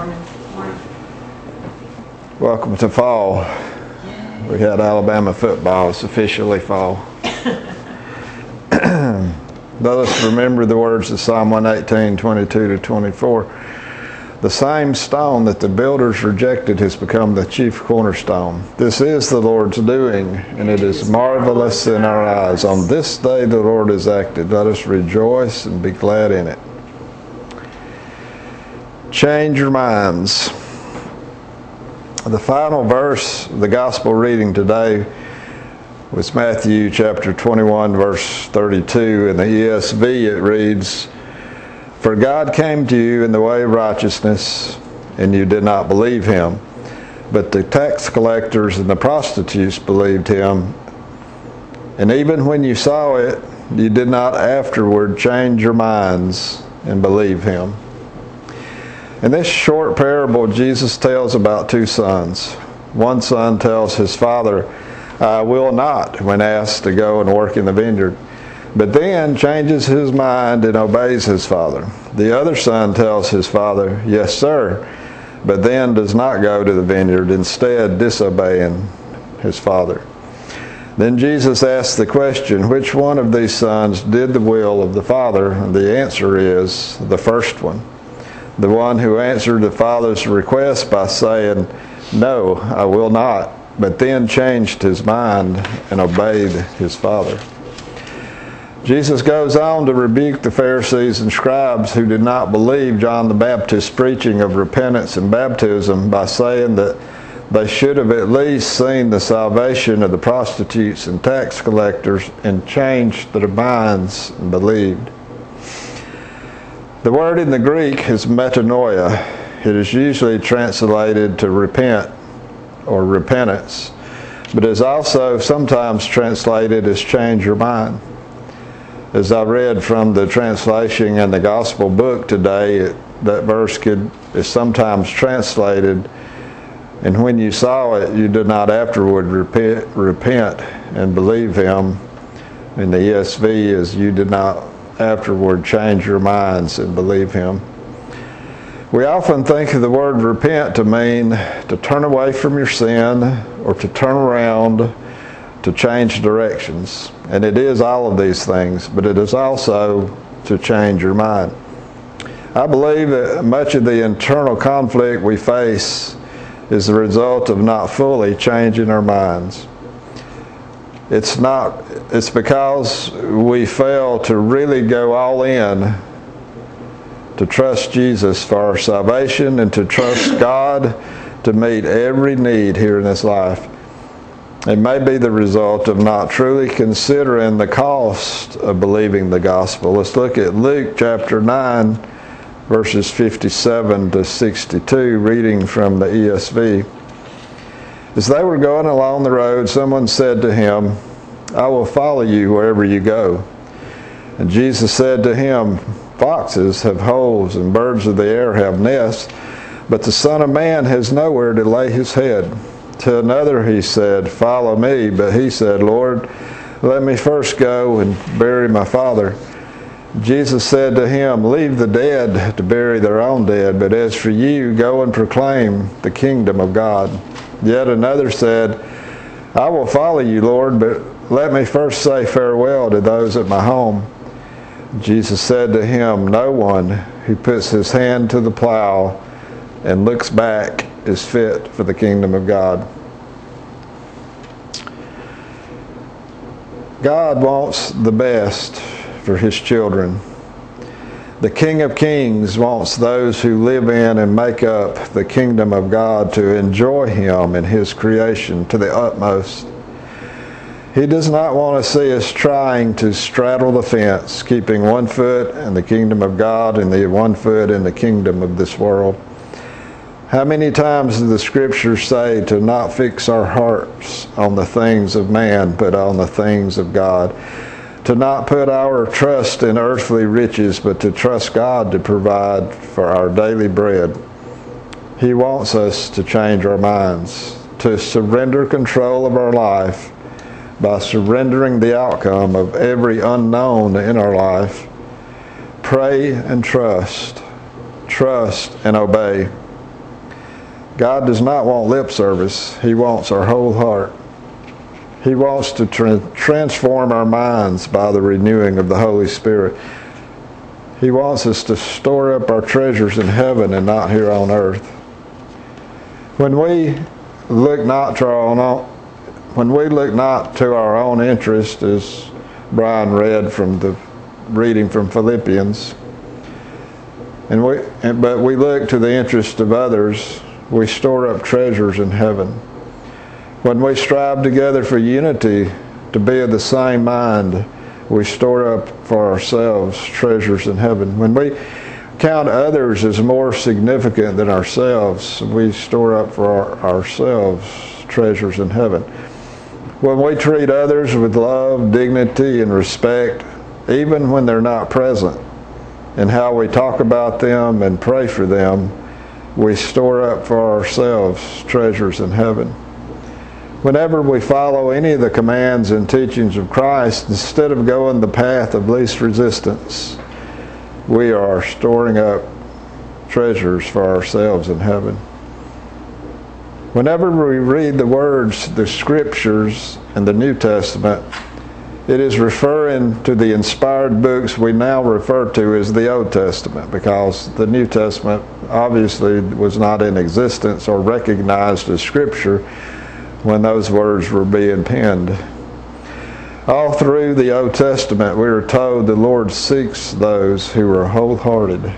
Morning. Welcome to fall. We had Alabama football. It's officially fall. Let us remember the words of Psalm 118, 22 to 24. The same stone that the builders rejected has become the chief cornerstone. This is the Lord's doing, and it is marvelous in our eyes. On this day the Lord has acted. Let us rejoice and be glad in it. Change your minds. The final verse of the gospel reading today was Matthew chapter 21, verse 32. In the ESV, it reads, For God came to you in the way of righteousness, and you did not believe him. But the tax collectors and the prostitutes believed him. And even when you saw it, you did not afterward change your minds and believe him. In this short parable, Jesus tells about two sons. One son tells his father, I will not, when asked to go and work in the vineyard, but then changes his mind and obeys his father. The other son tells his father, Yes, sir, but then does not go to the vineyard, instead, disobeying his father. Then Jesus asks the question, Which one of these sons did the will of the father? And the answer is the first one the one who answered the Father's request by saying, No, I will not, but then changed his mind and obeyed his Father. Jesus goes on to rebuke the Pharisees and scribes who did not believe John the Baptist's preaching of repentance and baptism by saying that they should have at least seen the salvation of the prostitutes and tax collectors and changed their minds and believed. The word in the Greek is metanoia. It is usually translated to repent or repentance, but is also sometimes translated as change your mind. As I read from the translation in the gospel book today, it, that verse could, is sometimes translated, and when you saw it, you did not afterward repent, repent and believe him. In the ESV is you did not afterward change your minds and believe him. We often think of the word repent to mean to turn away from your sin or to turn around to change directions. And it is all of these things, but it is also to change your mind. I believe that much of the internal conflict we face is the result of not fully changing our minds. It's not, it's because we fail to really go all in to trust Jesus for our salvation and to trust God to meet every need here in this life. It may be the result of not truly considering the cost of believing the gospel. Let's look at Luke chapter 9, verses 57 to 62, reading from the ESV. As they were going along the road, someone said to him, I will follow you wherever you go. And Jesus said to him, Foxes have holes and birds of the air have nests, but the Son of Man has nowhere to lay his head. To another he said, Follow me. But he said, Lord, let me first go and bury my father. Jesus said to him, Leave the dead to bury their own dead, but as for you, go and proclaim the kingdom of God. Yet another said, I will follow you, Lord, but let me first say farewell to those at my home. Jesus said to him, No one who puts his hand to the plow and looks back is fit for the kingdom of God. God wants the best for his children. The King of Kings wants those who live in and make up the kingdom of God to enjoy Him and His creation to the utmost. He does not want to see us trying to straddle the fence, keeping one foot in the kingdom of God and the one foot in the kingdom of this world. How many times does the scriptures say to not fix our hearts on the things of man, but on the things of God? To not put our trust in earthly riches, but to trust God to provide for our daily bread. He wants us to change our minds, to surrender control of our life by surrendering the outcome of every unknown in our life. Pray and trust, trust and obey. God does not want lip service, He wants our whole heart. He wants to tra- transform our minds by the renewing of the Holy Spirit. He wants us to store up our treasures in heaven and not here on earth. When we look not to our own, when we look not to our own interest, as Brian read from the reading from Philippians, and we, but we look to the interest of others, we store up treasures in heaven. When we strive together for unity, to be of the same mind, we store up for ourselves treasures in heaven. When we count others as more significant than ourselves, we store up for our, ourselves treasures in heaven. When we treat others with love, dignity, and respect, even when they're not present, and how we talk about them and pray for them, we store up for ourselves treasures in heaven. Whenever we follow any of the commands and teachings of Christ, instead of going the path of least resistance, we are storing up treasures for ourselves in heaven. Whenever we read the words, the scriptures, and the New Testament, it is referring to the inspired books we now refer to as the Old Testament because the New Testament obviously was not in existence or recognized as Scripture when those words were being penned. All through the Old Testament, we are told the Lord seeks those who are wholehearted.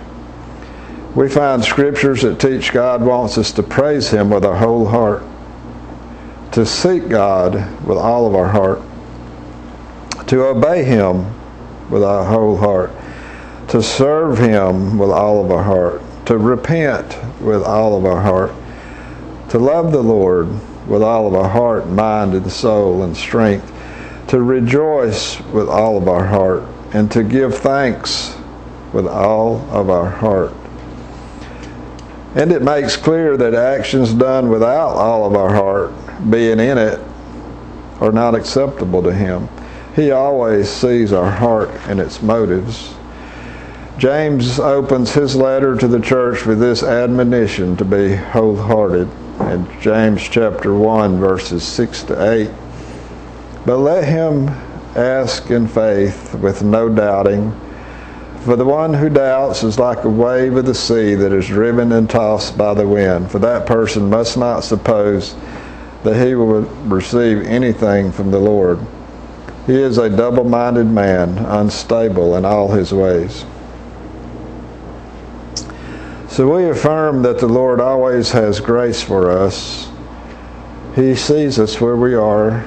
We find scriptures that teach God wants us to praise Him with our whole heart, to seek God with all of our heart to obey Him with our whole heart, to serve Him with all of our heart, to repent with all of our heart, to love the Lord with all of our heart, mind, and soul and strength, to rejoice with all of our heart, and to give thanks with all of our heart. And it makes clear that actions done without all of our heart being in it are not acceptable to Him. He always sees our heart and its motives. James opens his letter to the church with this admonition to be wholehearted in James chapter 1 verses 6 to 8. But let him ask in faith with no doubting. For the one who doubts is like a wave of the sea that is driven and tossed by the wind. For that person must not suppose that he will receive anything from the Lord. He is a double minded man, unstable in all his ways. So we affirm that the Lord always has grace for us. He sees us where we are.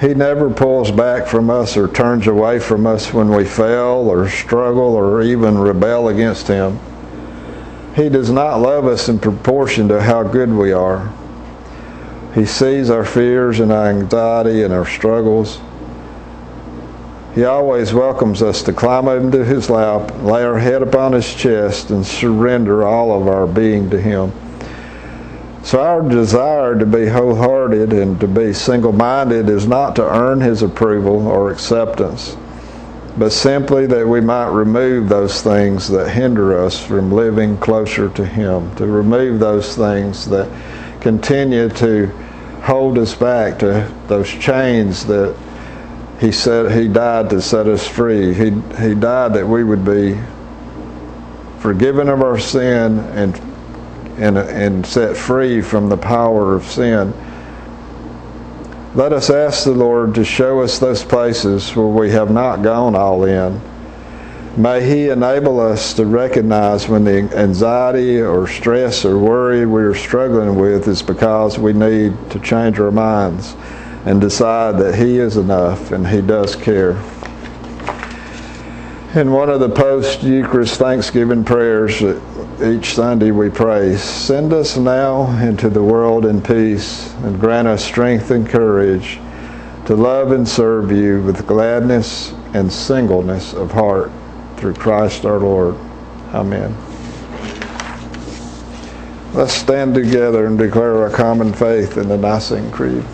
He never pulls back from us or turns away from us when we fail or struggle or even rebel against Him. He does not love us in proportion to how good we are. He sees our fears and our anxiety and our struggles. He always welcomes us to climb into his lap, lay our head upon his chest, and surrender all of our being to him. So, our desire to be wholehearted and to be single minded is not to earn his approval or acceptance, but simply that we might remove those things that hinder us from living closer to him, to remove those things that continue to hold us back, to those chains that he said he died to set us free. He, he died that we would be forgiven of our sin and, and, and set free from the power of sin. Let us ask the Lord to show us those places where we have not gone all in. May He enable us to recognize when the anxiety or stress or worry we are struggling with is because we need to change our minds and decide that He is enough and He does care. In one of the post Eucharist Thanksgiving prayers each Sunday we pray, send us now into the world in peace and grant us strength and courage to love and serve you with gladness and singleness of heart through Christ our Lord. Amen. Let's stand together and declare our common faith in the Nicene Creed.